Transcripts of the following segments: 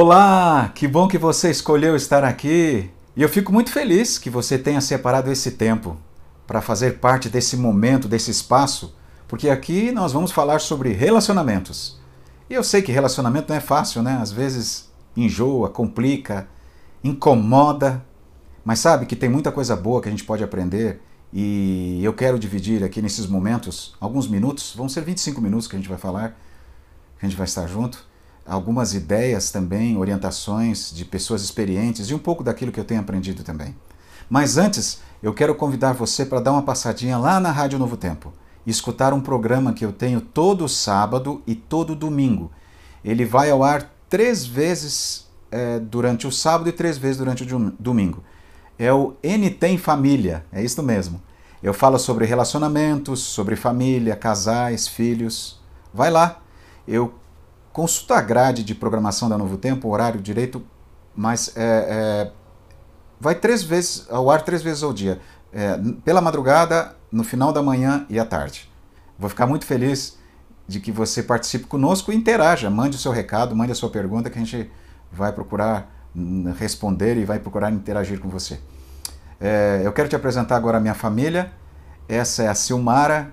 Olá, que bom que você escolheu estar aqui. E eu fico muito feliz que você tenha separado esse tempo para fazer parte desse momento, desse espaço, porque aqui nós vamos falar sobre relacionamentos. E eu sei que relacionamento não é fácil, né? Às vezes enjoa, complica, incomoda, mas sabe que tem muita coisa boa que a gente pode aprender e eu quero dividir aqui nesses momentos, alguns minutos, vão ser 25 minutos que a gente vai falar, que a gente vai estar junto algumas ideias também, orientações de pessoas experientes e um pouco daquilo que eu tenho aprendido também. Mas antes, eu quero convidar você para dar uma passadinha lá na Rádio Novo Tempo e escutar um programa que eu tenho todo sábado e todo domingo. Ele vai ao ar três vezes é, durante o sábado e três vezes durante o domingo. É o NT em Família, é isso mesmo. Eu falo sobre relacionamentos, sobre família, casais, filhos. Vai lá. Eu Consulta a grade de programação da Novo Tempo, horário direito, mas é, é, vai três vezes ao ar três vezes ao dia, é, pela madrugada, no final da manhã e à tarde. Vou ficar muito feliz de que você participe conosco e interaja, mande o seu recado, mande a sua pergunta que a gente vai procurar hum, responder e vai procurar interagir com você. É, eu quero te apresentar agora a minha família. Essa é a Silmara.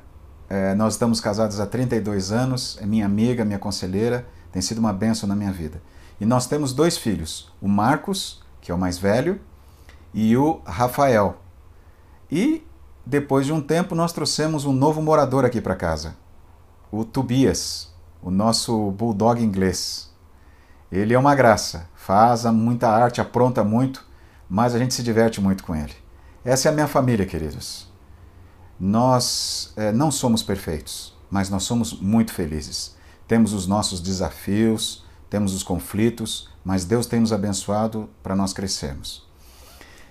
É, nós estamos casados há 32 anos. É minha amiga, minha conselheira tem sido uma benção na minha vida. E nós temos dois filhos, o Marcos, que é o mais velho, e o Rafael. E depois de um tempo nós trouxemos um novo morador aqui para casa, o Tobias, o nosso bulldog inglês. Ele é uma graça, faz muita arte, apronta muito, mas a gente se diverte muito com ele. Essa é a minha família, queridos. Nós é, não somos perfeitos, mas nós somos muito felizes. Temos os nossos desafios, temos os conflitos, mas Deus tem nos abençoado para nós crescermos.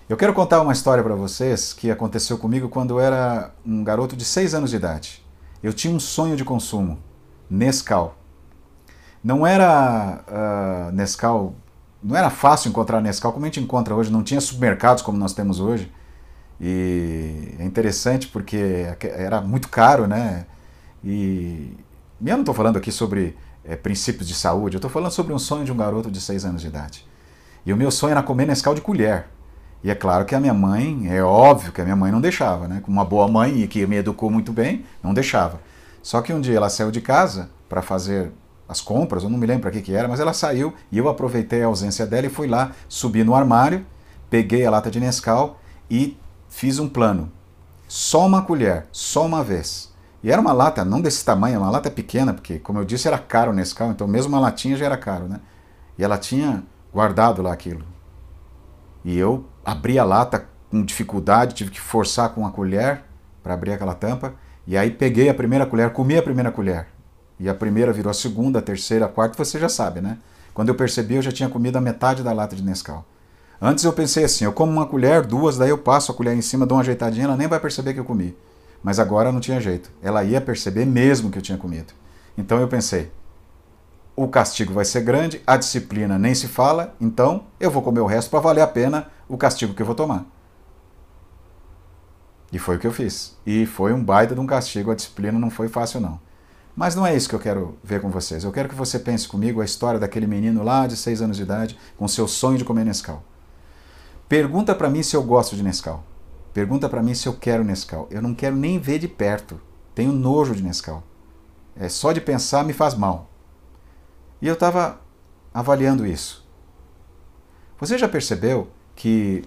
Eu quero contar uma história para vocês que aconteceu comigo quando eu era um garoto de 6 anos de idade. Eu tinha um sonho de consumo, Nescau. Não era uh, Nescau, não era fácil encontrar Nescau como a gente encontra hoje, não tinha supermercados como nós temos hoje. E é interessante porque era muito caro, né? E eu não estou falando aqui sobre é, princípios de saúde, eu estou falando sobre um sonho de um garoto de 6 anos de idade. E o meu sonho era comer Nescau de colher. E é claro que a minha mãe, é óbvio que a minha mãe não deixava, né? Uma boa mãe e que me educou muito bem, não deixava. Só que um dia ela saiu de casa para fazer as compras, eu não me lembro para que que era, mas ela saiu e eu aproveitei a ausência dela e fui lá, subi no armário, peguei a lata de Nescau e fiz um plano. Só uma colher, só uma vez. E era uma lata, não desse tamanho, uma lata pequena, porque, como eu disse, era caro o Nescau, então mesmo uma latinha já era caro, né? E ela tinha guardado lá aquilo. E eu abri a lata com dificuldade, tive que forçar com a colher para abrir aquela tampa. E aí peguei a primeira colher, comi a primeira colher. E a primeira virou a segunda, a terceira, a quarta, você já sabe, né? Quando eu percebi, eu já tinha comido a metade da lata de Nescau. Antes eu pensei assim, eu como uma colher, duas, daí eu passo a colher em cima, dou uma ajeitadinha, ela nem vai perceber que eu comi. Mas agora não tinha jeito. Ela ia perceber mesmo que eu tinha comido. Então eu pensei: o castigo vai ser grande, a disciplina nem se fala, então eu vou comer o resto para valer a pena o castigo que eu vou tomar. E foi o que eu fiz. E foi um baita de um castigo, a disciplina não foi fácil não. Mas não é isso que eu quero ver com vocês. Eu quero que você pense comigo a história daquele menino lá de 6 anos de idade com seu sonho de comer Nescau. Pergunta para mim se eu gosto de Nescau. Pergunta para mim se eu quero Nescau. Eu não quero nem ver de perto. Tenho nojo de Nescau. É só de pensar me faz mal. E eu estava avaliando isso. Você já percebeu que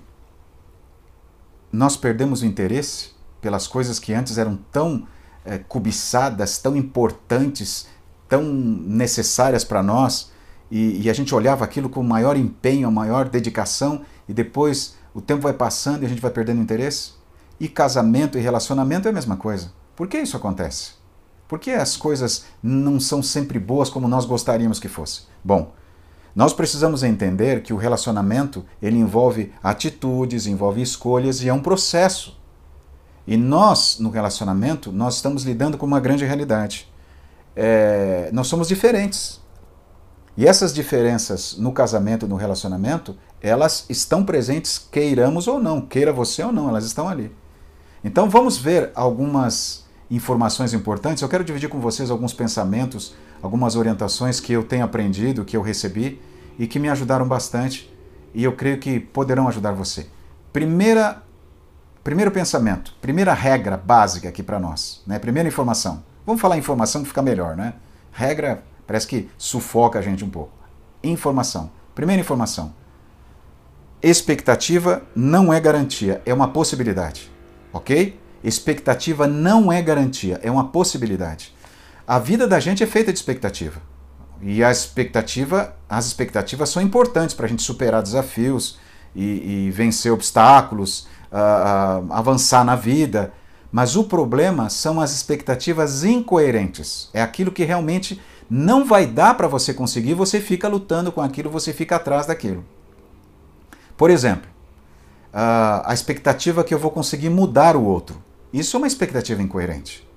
nós perdemos o interesse pelas coisas que antes eram tão é, cobiçadas, tão importantes, tão necessárias para nós, e, e, a gente olhava aquilo com maior empenho, maior dedicação, e depois o tempo vai passando e a gente vai perdendo interesse? E casamento e relacionamento é a mesma coisa. Por que isso acontece? Por que as coisas não são sempre boas como nós gostaríamos que fosse? Bom, nós precisamos entender que o relacionamento ele envolve atitudes, envolve escolhas e é um processo. E nós, no relacionamento, nós estamos lidando com uma grande realidade. É, nós somos diferentes. E essas diferenças no casamento, no relacionamento, elas estão presentes, queiramos ou não, queira você ou não, elas estão ali. Então vamos ver algumas informações importantes. Eu quero dividir com vocês alguns pensamentos, algumas orientações que eu tenho aprendido, que eu recebi e que me ajudaram bastante e eu creio que poderão ajudar você. Primeira, primeiro pensamento, primeira regra básica aqui para nós, né? Primeira informação. Vamos falar informação que fica melhor, né? Regra parece que sufoca a gente um pouco. Informação. Primeira informação. Expectativa não é garantia, é uma possibilidade. Ok? Expectativa não é garantia, é uma possibilidade. A vida da gente é feita de expectativa. E a expectativa, as expectativas são importantes para a gente superar desafios e, e vencer obstáculos, uh, uh, avançar na vida. Mas o problema são as expectativas incoerentes. É aquilo que realmente não vai dar para você conseguir, você fica lutando com aquilo, você fica atrás daquilo. Por exemplo, uh, a expectativa que eu vou conseguir mudar o outro. Isso é uma expectativa incoerente.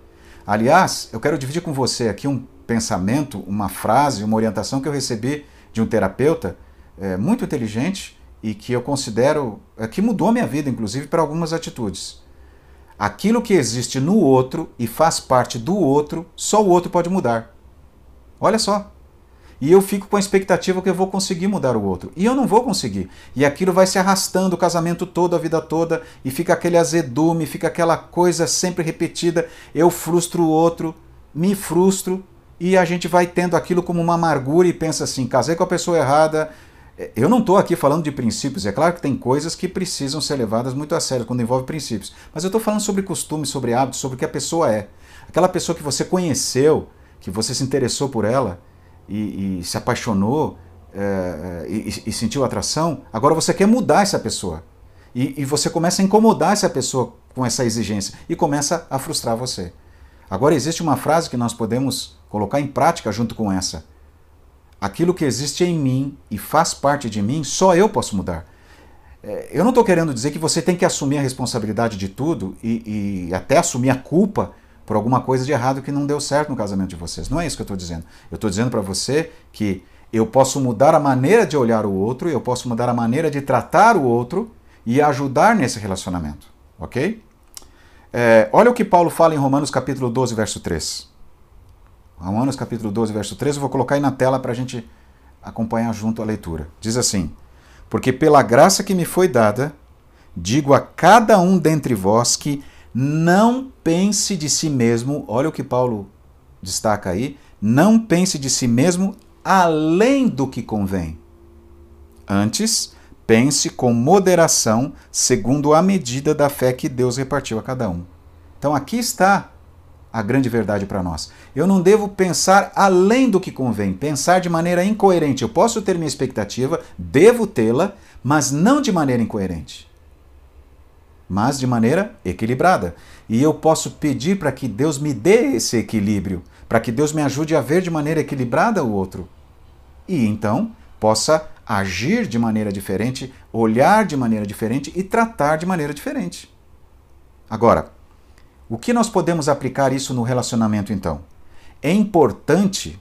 Aliás, eu quero dividir com você aqui um pensamento, uma frase, uma orientação que eu recebi de um terapeuta é, muito inteligente e que eu considero é, que mudou a minha vida, inclusive, para algumas atitudes. Aquilo que existe no outro e faz parte do outro, só o outro pode mudar. Olha só. E eu fico com a expectativa que eu vou conseguir mudar o outro. E eu não vou conseguir. E aquilo vai se arrastando o casamento todo, a vida toda, e fica aquele azedume, fica aquela coisa sempre repetida. Eu frustro o outro, me frustro, e a gente vai tendo aquilo como uma amargura e pensa assim: casei com a pessoa errada. Eu não estou aqui falando de princípios, é claro que tem coisas que precisam ser levadas muito a sério quando envolve princípios, mas eu estou falando sobre costumes, sobre hábitos, sobre o que a pessoa é. Aquela pessoa que você conheceu, que você se interessou por ela e, e se apaixonou é, e, e, sentiu atração, agora você quer mudar essa pessoa. E, e você começa a incomodar essa pessoa com essa exigência e começa a frustrar você. Agora existe uma frase que nós podemos colocar em prática junto com essa. Aquilo que existe em mim e faz parte de mim, só eu posso mudar. É, eu não estou querendo dizer que você tem que assumir a responsabilidade de tudo e, e até assumir a culpa por alguma coisa de errado que não deu certo no casamento de vocês. Não é isso que eu estou dizendo. Eu estou dizendo para você que eu posso mudar a maneira de olhar o outro, eu posso mudar a maneira de tratar o outro e ajudar nesse relacionamento. Ok? É, olha o que Paulo fala em Romanos capítulo 12, verso 3. Romanos capítulo 12, verso 13, eu vou colocar aí na tela para a gente acompanhar junto a leitura. Diz assim: Porque pela graça que me foi dada, digo a cada um dentre vós que não pense de si mesmo, olha o que Paulo destaca aí, não pense de si mesmo além do que convém. Antes, pense com moderação, segundo a medida da fé que Deus repartiu a cada um. Então aqui está a grande verdade para nós. Eu não devo pensar além do que convém, pensar de maneira incoerente. Eu posso ter minha expectativa, devo tê-la, mas não de maneira incoerente, mas de maneira equilibrada. E eu posso pedir para que Deus me dê esse equilíbrio, para que Deus me ajude a ver de maneira equilibrada o outro. E então possa agir de maneira diferente, olhar de maneira diferente e tratar de maneira diferente. Agora, o que nós podemos aplicar isso no relacionamento então? É importante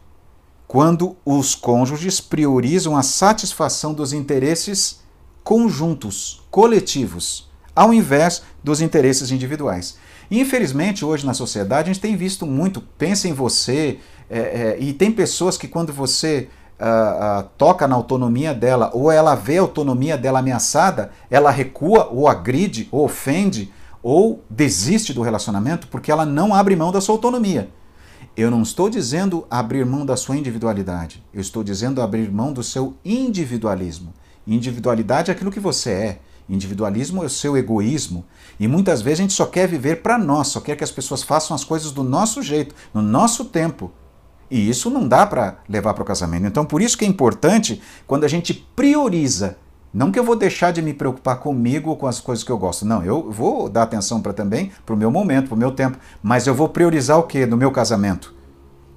quando os cônjuges priorizam a satisfação dos interesses conjuntos, coletivos, ao invés dos interesses individuais. Infelizmente, hoje na sociedade, a gente tem visto muito, pensa em você, é, é, e tem pessoas que quando você uh, uh, toca na autonomia dela, ou ela vê a autonomia dela ameaçada, ela recua, ou agride, ou ofende, ou desiste do relacionamento porque ela não abre mão da sua autonomia. Eu não estou dizendo abrir mão da sua individualidade, eu estou dizendo abrir mão do seu individualismo. Individualidade é aquilo que você é, individualismo é o seu egoísmo. E muitas vezes a gente só quer viver para nós, só quer que as pessoas façam as coisas do nosso jeito, no nosso tempo. E isso não dá para levar para o casamento. Então, por isso que é importante quando a gente prioriza não que eu vou deixar de me preocupar comigo ou com as coisas que eu gosto. Não, eu vou dar atenção para também para o meu momento, para o meu tempo. Mas eu vou priorizar o que no meu casamento?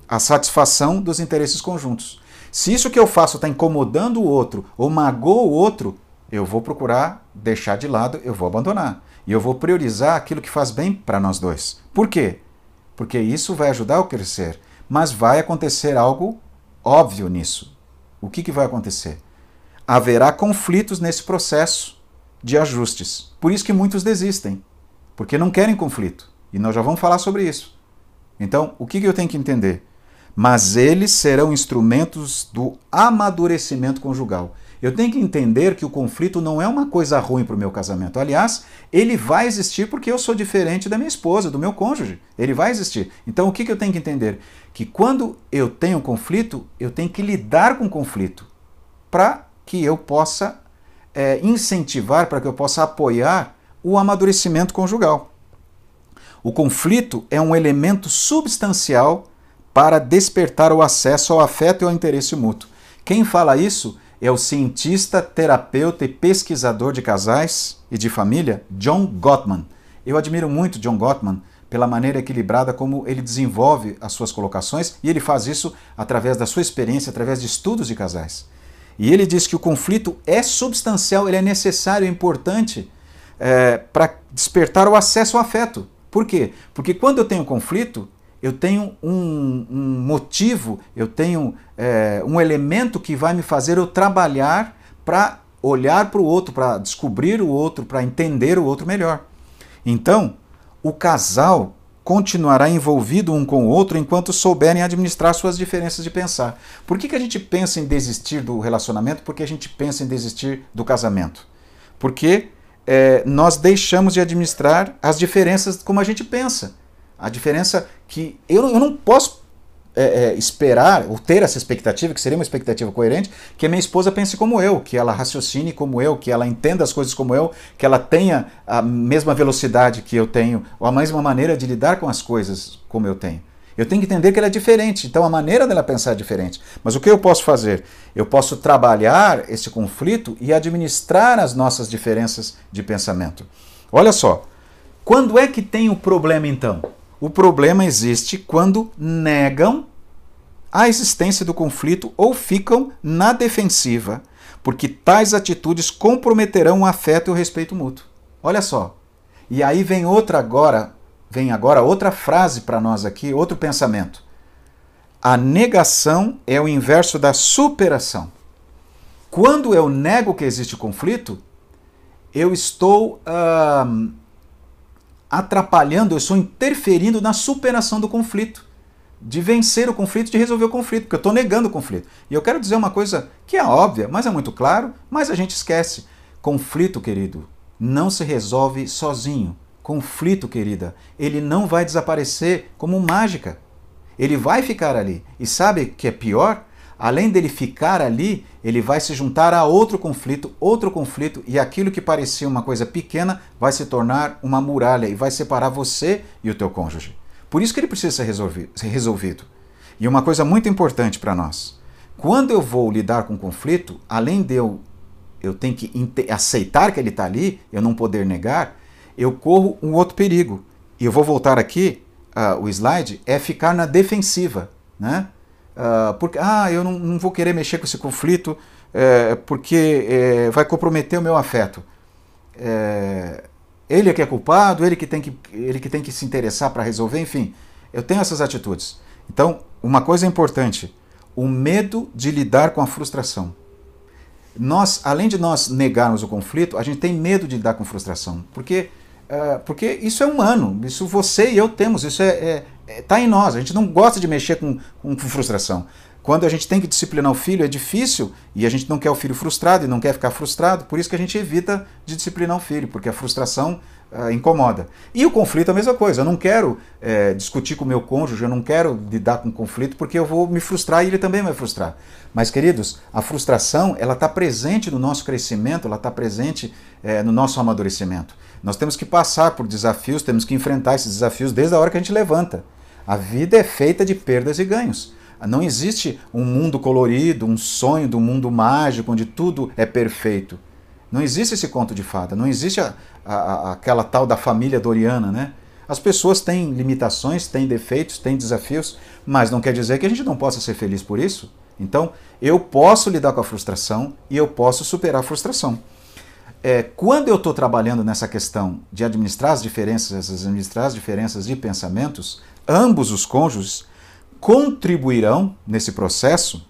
A satisfação dos interesses conjuntos. Se isso que eu faço está incomodando o outro ou magoa o outro, eu vou procurar deixar de lado, eu vou abandonar. E eu vou priorizar aquilo que faz bem para nós dois. Por quê? Porque isso vai ajudar a crescer. Mas vai acontecer algo óbvio nisso. O que, que vai acontecer? haverá conflitos nesse processo de ajustes. Por isso que muitos desistem, porque não querem conflito. E nós já vamos falar sobre isso. Então, o que eu tenho que entender? mas eles serão instrumentos do amadurecimento conjugal. Eu tenho que entender que o conflito não é uma coisa ruim para o meu casamento. Aliás, ele vai existir porque eu sou diferente da minha esposa, do meu cônjuge. Ele vai existir. Então, o que, que eu tenho que entender? Que quando eu tenho conflito, eu tenho que lidar com o conflito para que eu possa é, incentivar, para que eu possa apoiar o amadurecimento conjugal. O conflito é um elemento substancial para despertar o acesso ao afeto e ao interesse mútuo. Quem fala isso é o cientista, terapeuta e pesquisador de casais e de família John Gottman. Eu admiro muito John Gottman pela maneira equilibrada como ele desenvolve as suas colocações e ele faz isso através da sua experiência, através de estudos de casais. E ele diz que o conflito é substancial, ele é necessário, é importante é, para despertar o acesso ao afeto. Por quê? Porque quando eu tenho conflito, eu tenho um, um motivo, eu tenho é, um elemento que vai me fazer eu trabalhar para olhar para o outro, para descobrir o outro, para entender o outro melhor. Então, o casal continuará envolvido um com o outro enquanto souberem administrar suas diferenças de pensar. Por que, que a gente pensa em desistir do relacionamento? Porque a gente pensa em desistir do casamento. Porque é, nós deixamos de administrar as diferenças como a gente pensa. A diferença que eu, eu não posso é, é, esperar ou ter essa expectativa, que seria uma expectativa coerente, que a minha esposa pense como eu, que ela raciocine como eu, que ela entenda as coisas como eu, que ela tenha a mesma velocidade que eu tenho, ou a mesma maneira de lidar com as coisas como eu tenho. Eu tenho que entender que ela é diferente, então a maneira dela pensar é diferente. Mas o que eu posso fazer? Eu posso trabalhar esse conflito e administrar as nossas diferenças de pensamento. Olha só, quando é que tem o problema então? O problema existe quando negam a existência do conflito ou ficam na defensiva, porque tais atitudes comprometerão o afeto e o respeito mútuo. Olha só. E aí vem outra agora, vem agora outra frase para nós aqui, outro pensamento. A negação é o inverso da superação. Quando eu nego que existe conflito, eu estou uh, atrapalhando, eu estou interferindo na superação do conflito, de vencer o conflito, de resolver o conflito, porque eu estou negando o conflito. E eu quero dizer uma coisa que é óbvia, mas é muito claro, mas a gente esquece. Conflito, querido, não se resolve sozinho. Conflito, querida, ele não vai desaparecer como mágica. Ele vai ficar ali. E sabe o que é pior? Além dele ficar ali, ele vai se juntar a outro conflito, outro conflito, e aquilo que parecia uma coisa pequena vai se tornar uma muralha e vai separar você e o teu cônjuge. Por isso que ele precisa ser resolvido. E uma coisa muito importante para nós: quando eu vou lidar com conflito, além de eu, eu tenho que aceitar que ele está ali, eu não poder negar, eu corro um outro perigo. E eu vou voltar aqui, uh, o slide, é ficar na defensiva. Né? Uh, porque, ah, eu não, não, vou querer mexer com esse conflito é, porque é, vai comprometer o meu afeto. É, ele é que é culpado, ele que tem que, ele que, tem que se interessar para resolver, enfim. Eu tenho essas atitudes. Então, uma coisa importante: o medo de lidar com a frustração. Nós, além de nós negarmos o conflito, a gente tem medo de lidar com frustração. Porque, uh, porque isso é humano, isso você e eu temos, isso é, é está é, em nós. A gente não gosta de mexer com, com, frustração. Quando a gente tem que disciplinar o filho é difícil e a gente não quer o filho frustrado e não quer ficar frustrado, por isso que a gente evita de disciplinar o filho, porque a frustração uh, incomoda. E o conflito é a mesma coisa. Eu não quero é, discutir com o meu cônjuge, eu não quero lidar com conflito porque eu vou me frustrar e ele também vai frustrar. Mas, queridos, a frustração ela está presente no nosso crescimento, ela está presente é, no nosso amadurecimento. Nós temos que passar por desafios, temos que enfrentar esses desafios desde a hora que a gente levanta. A vida é feita de perdas e ganhos. Não existe um mundo colorido, um sonho do mundo mágico onde tudo é perfeito. Não existe esse conto de fada, não existe a, a, aquela tal da família doriana, né? As pessoas têm limitações, têm defeitos, têm desafios, mas não quer dizer que a gente não possa ser feliz por isso. Então, eu posso lidar com a frustração e eu posso superar a frustração. É, quando eu estou trabalhando nessa questão de administrar as diferenças, administrar as diferenças de pensamentos, ambos os cônjuges contribuirão nesse processo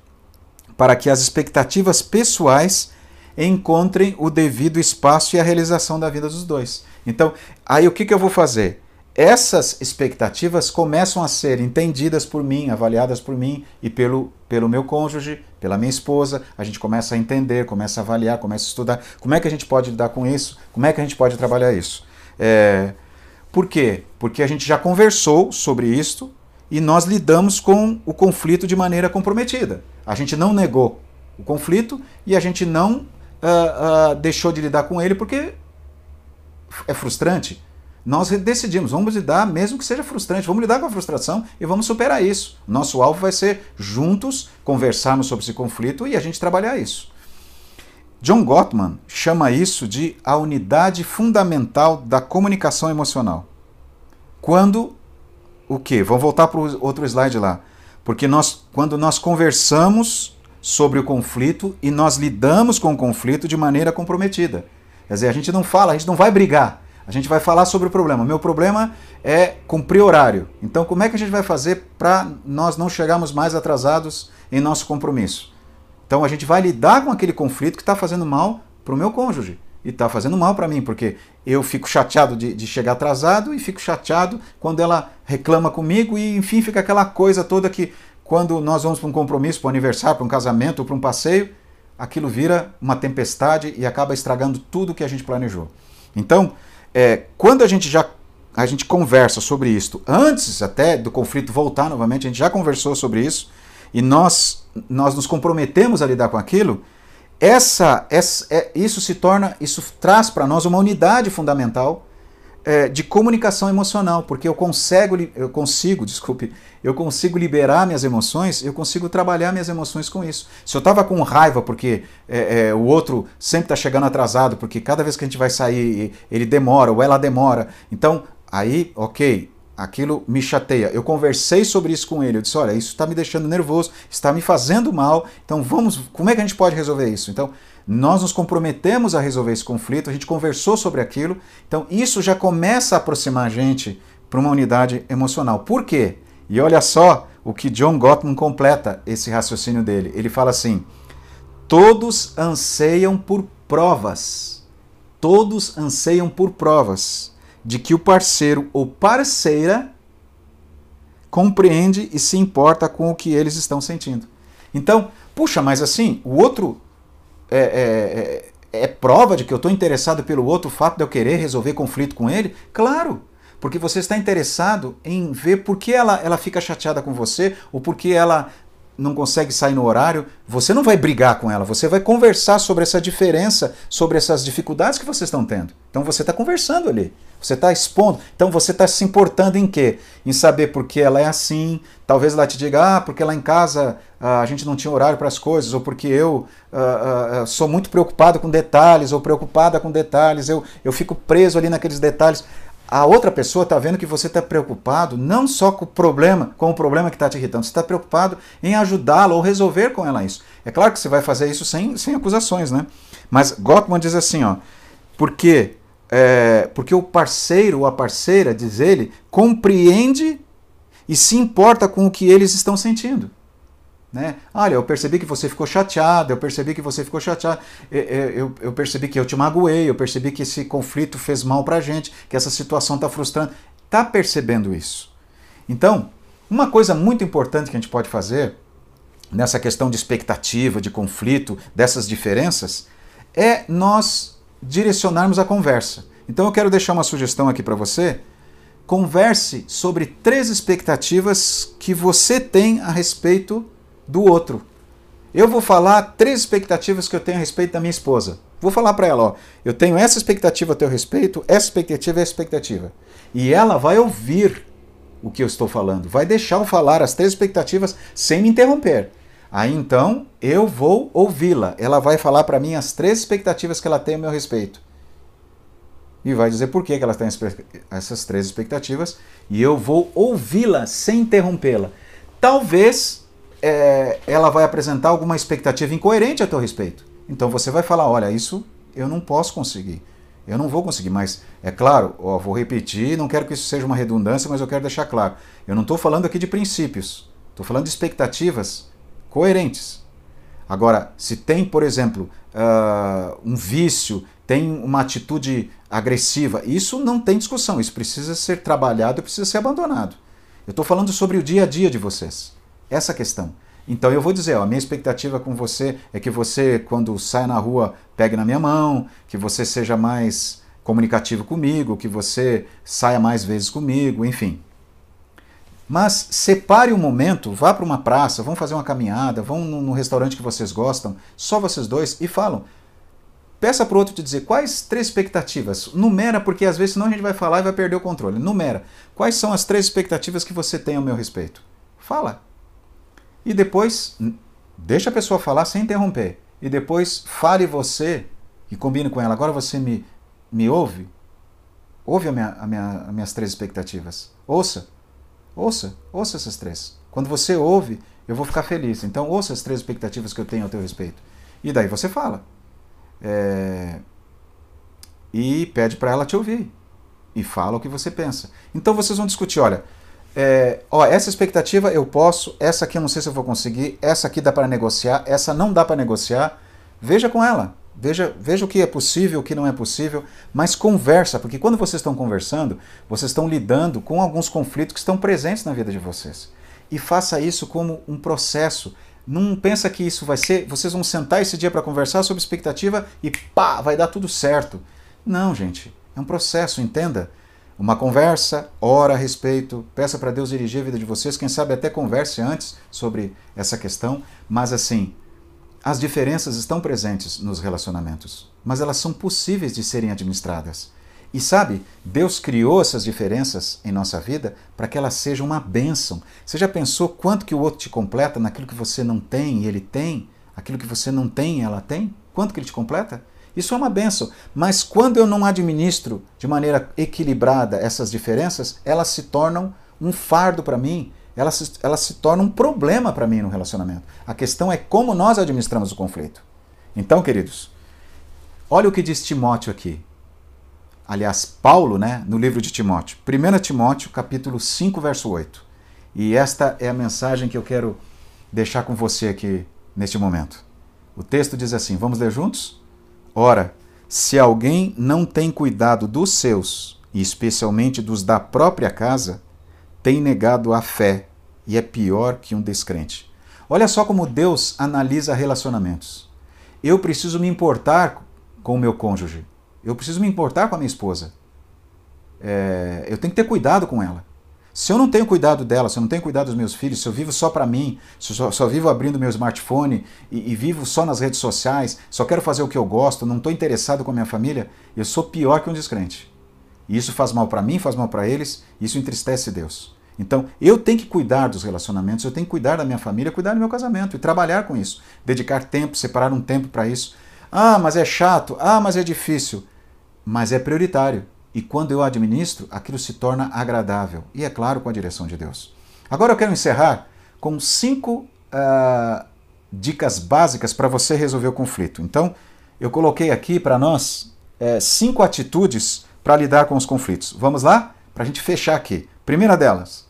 para que as expectativas pessoais encontrem o devido espaço e a realização da vida dos dois. Então, aí o que, que eu vou fazer? essas expectativas começam a ser entendidas por mim, avaliadas por mim e pelo, pelo meu cônjuge, pela minha esposa. A gente começa a entender, começa a avaliar, começa a estudar. Como é que a gente pode lidar com isso? Como é que a gente pode trabalhar isso? É, por quê? Porque a gente já conversou sobre isso e nós lidamos com o conflito de maneira comprometida. A gente não negou o conflito e a gente não uh, uh, deixou de lidar com ele porque é frustrante nós decidimos, vamos lidar, mesmo que seja frustrante, vamos lidar com a frustração e vamos superar isso. Nosso alvo vai ser juntos conversarmos sobre esse conflito e a gente trabalhar isso. John Gottman chama isso de a unidade fundamental da comunicação emocional. Quando o quê? Vamos voltar para o outro slide lá. Porque nós, quando nós conversamos sobre o conflito e nós lidamos com o conflito de maneira comprometida. Quer dizer, a gente não fala, a gente não vai brigar. A gente vai falar sobre o problema. Meu problema é cumprir horário. Então, como é que a gente vai fazer para nós não chegarmos mais atrasados em nosso compromisso? Então, a gente vai lidar com aquele conflito que está fazendo mal para o meu cônjuge. E está fazendo mal para mim, porque eu fico chateado de, de, chegar atrasado e fico chateado quando ela reclama comigo e, enfim, fica aquela coisa toda que quando nós vamos para um compromisso, para um aniversário, para um casamento ou para um passeio, aquilo vira uma tempestade e acaba estragando tudo que a gente planejou. Então, é, quando a gente já a gente conversa sobre isto, antes até do conflito voltar novamente, a gente já conversou sobre isso, e nós, nós nos comprometemos a lidar com aquilo, essa, essa é, isso se torna, isso traz para nós uma unidade fundamental é, de comunicação emocional, porque eu consigo, eu consigo, desculpe, eu consigo liberar minhas emoções, eu consigo trabalhar minhas emoções com isso. Se eu estava com raiva porque é, é, o outro sempre está chegando atrasado, porque cada vez que a gente vai sair ele demora ou ela demora, então aí, ok, aquilo me chateia. Eu conversei sobre isso com ele, eu disse, olha, isso está me deixando nervoso, está me fazendo mal, então vamos, como é que a gente pode resolver isso? Então nós nos comprometemos a resolver esse conflito, a gente conversou sobre aquilo, então isso já começa a aproximar a gente para uma unidade emocional. Por quê? E olha só o que John Gottman completa esse raciocínio dele. Ele fala assim: todos anseiam por provas. Todos anseiam por provas de que o parceiro ou parceira compreende e se importa com o que eles estão sentindo. Então, puxa, mas assim, o outro é, é, é, é prova de que eu estou interessado pelo outro, o fato de eu querer resolver conflito com ele? Claro, porque você está interessado em ver por que ela, ela fica chateada com você ou por que ela não consegue sair no horário. Você não vai brigar com ela, você vai conversar sobre essa diferença, sobre essas dificuldades que vocês estão tendo. Então você está conversando ali. Você está expondo. Então você está se importando em quê? Em saber por que ela é assim. Talvez ela te diga, ah, porque lá em casa ah, a gente não tinha horário para as coisas, ou porque eu ah, ah, sou muito preocupado com detalhes, ou preocupada com detalhes, eu, eu fico preso ali naqueles detalhes. A outra pessoa está vendo que você está preocupado não só com o problema, com o problema que está te irritando, você está preocupado em ajudá-la ou resolver com ela isso. É claro que você vai fazer isso sem, sem acusações, né? Mas Gottman diz assim, ó, porque é, porque o parceiro ou a parceira, diz ele, compreende e se importa com o que eles estão sentindo. Né? Olha, eu percebi que você ficou chateado, eu percebi que você ficou chateado, eu, eu, eu percebi que eu te magoei, eu percebi que esse conflito fez mal pra gente, que essa situação está frustrando. Está percebendo isso. Então, uma coisa muito importante que a gente pode fazer nessa questão de expectativa, de conflito, dessas diferenças, é nós direcionarmos a conversa. Então eu quero deixar uma sugestão aqui para você. Converse sobre três expectativas que você tem a respeito do outro. Eu vou falar três expectativas que eu tenho a respeito da minha esposa. Vou falar para ela, ó, eu tenho essa expectativa a teu respeito, essa expectativa é essa expectativa. E ela vai ouvir o que eu estou falando, vai deixar eu falar as três expectativas sem me interromper. Aí então eu vou ouvi-la. Ela vai falar para mim as três expectativas que ela tem a meu respeito. E vai dizer por que ela tem essas três expectativas. E eu vou ouvi-la sem interrompê-la. Talvez é, ela vai apresentar alguma expectativa incoerente a teu respeito. Então você vai falar: olha, isso eu não posso conseguir. Eu não vou conseguir, mas é claro, ó, vou repetir, não quero que isso seja uma redundância, mas eu quero deixar claro. Eu não estou falando aqui de princípios, estou falando de expectativas coerentes. Agora, se tem, por exemplo, uh, um vício, tem uma atitude agressiva. Isso não tem discussão, isso precisa ser trabalhado e precisa ser abandonado. Eu estou falando sobre o dia a dia de vocês. Essa questão. Então eu vou dizer, ó, a minha expectativa com você é que você, quando sai na rua, pegue na minha mão, que você seja mais comunicativo comigo, que você saia mais vezes comigo, enfim. Mas separe um momento, vá para uma praça, vão fazer uma caminhada, vão no, restaurante que vocês gostam, só vocês dois, e falam. Peça para o outro te dizer quais três expectativas. Numera, porque às vezes senão a gente vai falar e vai perder o controle. Numera. Quais são as três expectativas que você tem ao meu respeito? Fala. E depois, deixa a pessoa falar sem interromper. E depois, fale você e combine com ela. Agora você me, me ouve? Ouve a minha, a minha, as minhas três expectativas. Ouça. Ouça. Ouça essas três. Quando você ouve, eu vou ficar feliz. Então, ouça as três expectativas que eu tenho ao teu respeito. E daí você fala. É... E pede para ela te ouvir. E fala o que você pensa. Então vocês vão discutir, olha, é, ó, essa expectativa eu posso, essa aqui eu não sei se eu vou conseguir, essa aqui dá para negociar, essa não dá para negociar. Veja com ela, veja, veja o que é possível, o que não é possível, mas conversa, porque quando vocês estão conversando, vocês estão lidando com alguns conflitos que estão presentes na vida de vocês. E faça isso como um processo. Não pensa que isso vai ser, vocês vão sentar esse dia para conversar sobre expectativa e pá, vai dar tudo certo. Não, gente, é um processo, entenda uma conversa, ora a respeito, peça para Deus dirigir a vida de vocês, quem sabe até converse antes sobre essa questão, mas assim, as diferenças estão presentes nos relacionamentos, mas elas são possíveis de serem administradas. E sabe, Deus criou essas diferenças em nossa vida para que elas sejam uma bênção. Você já pensou quanto que o outro te completa naquilo que você não tem e ele tem? Aquilo que você não tem e ela tem? Quanto que ele te completa? Isso é uma benção. Mas quando eu não administro de maneira equilibrada essas diferenças, elas se tornam um fardo para mim, elas se, elas se tornam um problema para mim no relacionamento. A questão é como nós administramos o conflito. Então, queridos, olha o que diz Timóteo aqui. Aliás, Paulo, né, no livro de Timóteo. 1 Timóteo, capítulo 5, verso 8. E esta é a mensagem que eu quero deixar com você aqui neste momento. O texto diz assim: vamos ler juntos? Ora, se alguém não tem cuidado dos seus, e especialmente dos da própria casa, tem negado a fé e é pior que um descrente. Olha só como Deus analisa relacionamentos. Eu preciso me importar com o meu cônjuge. Eu preciso me importar com a minha esposa. É, eu tenho que ter cuidado com ela. Se eu não tenho cuidado dela, se eu não tenho cuidado dos meus filhos, se eu vivo só para mim, se eu só, só, vivo abrindo meu smartphone e, e, vivo só nas redes sociais, só quero fazer o que eu gosto, não estou interessado com a minha família, eu sou pior que um descrente. E isso faz mal para mim, faz mal para eles, isso entristece Deus. Então, eu tenho que cuidar dos relacionamentos, eu tenho que cuidar da minha família, cuidar do meu casamento e trabalhar com isso. Dedicar tempo, separar um tempo para isso. Ah, mas é chato, ah, mas é difícil. Mas é prioritário. E quando eu administro, aquilo se torna agradável. E é claro, com a direção de Deus. Agora eu quero encerrar com cinco uh, dicas básicas para você resolver o conflito. Então, eu coloquei aqui para nós é, cinco atitudes para lidar com os conflitos. Vamos lá? Para a gente fechar aqui. Primeira delas,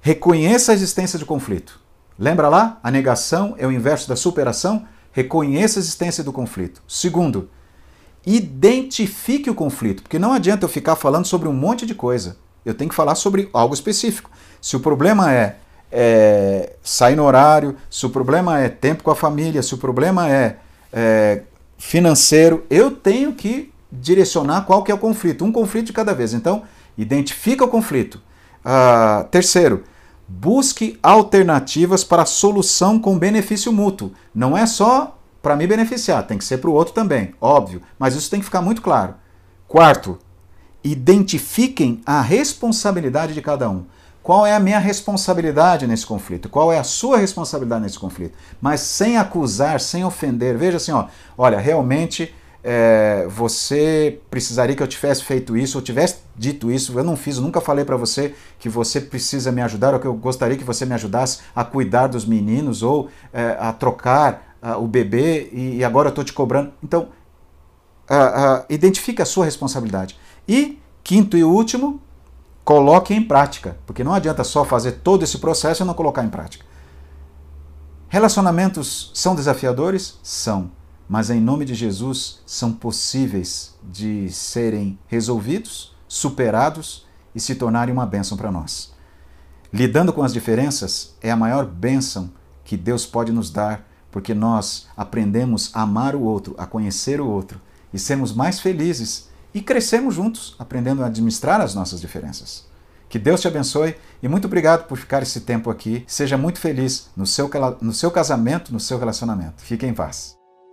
reconheça a existência de conflito. Lembra lá? A negação é o inverso da superação. Reconheça a existência do conflito. Segundo, identifique o conflito, porque não adianta eu ficar falando sobre um monte de coisa. Eu tenho que falar sobre algo específico. Se o problema é, é sair no horário, se o problema é tempo com a família, se o problema é, é financeiro, eu tenho que direcionar qual que é o conflito, um conflito de cada vez. Então, identifica o conflito. Uh, terceiro, busque alternativas para solução com benefício mútuo. Não é só para me beneficiar, tem que ser para o outro também, óbvio, mas isso tem que ficar muito claro. Quarto, identifiquem a responsabilidade de cada um. Qual é a minha responsabilidade nesse conflito? Qual é a sua responsabilidade nesse conflito? Mas sem acusar, sem ofender. Veja assim, ó, olha, realmente é, você precisaria que eu tivesse feito isso, ou tivesse dito isso, eu não fiz, eu nunca falei para você que você precisa me ajudar, ou que eu gostaria que você me ajudasse a cuidar dos meninos, ou é, a trocar o bebê e, agora eu estou te cobrando. Então, uh, identifique a sua responsabilidade. E, quinto e último, coloque em prática, porque não adianta só fazer todo esse processo e não colocar em prática. Relacionamentos são desafiadores? São. mas em nome de Jesus são possíveis de serem resolvidos, superados e se tornarem uma bênção para nós. Lidando com as diferenças é a maior bênção que Deus pode nos dar, porque nós aprendemos a amar o outro, a conhecer o outro e sermos mais felizes e crescemos juntos, aprendendo a administrar as nossas diferenças. Que Deus te abençoe e muito obrigado por ficar esse tempo aqui. Seja muito feliz no seu, no seu casamento, no seu relacionamento. Fique em paz.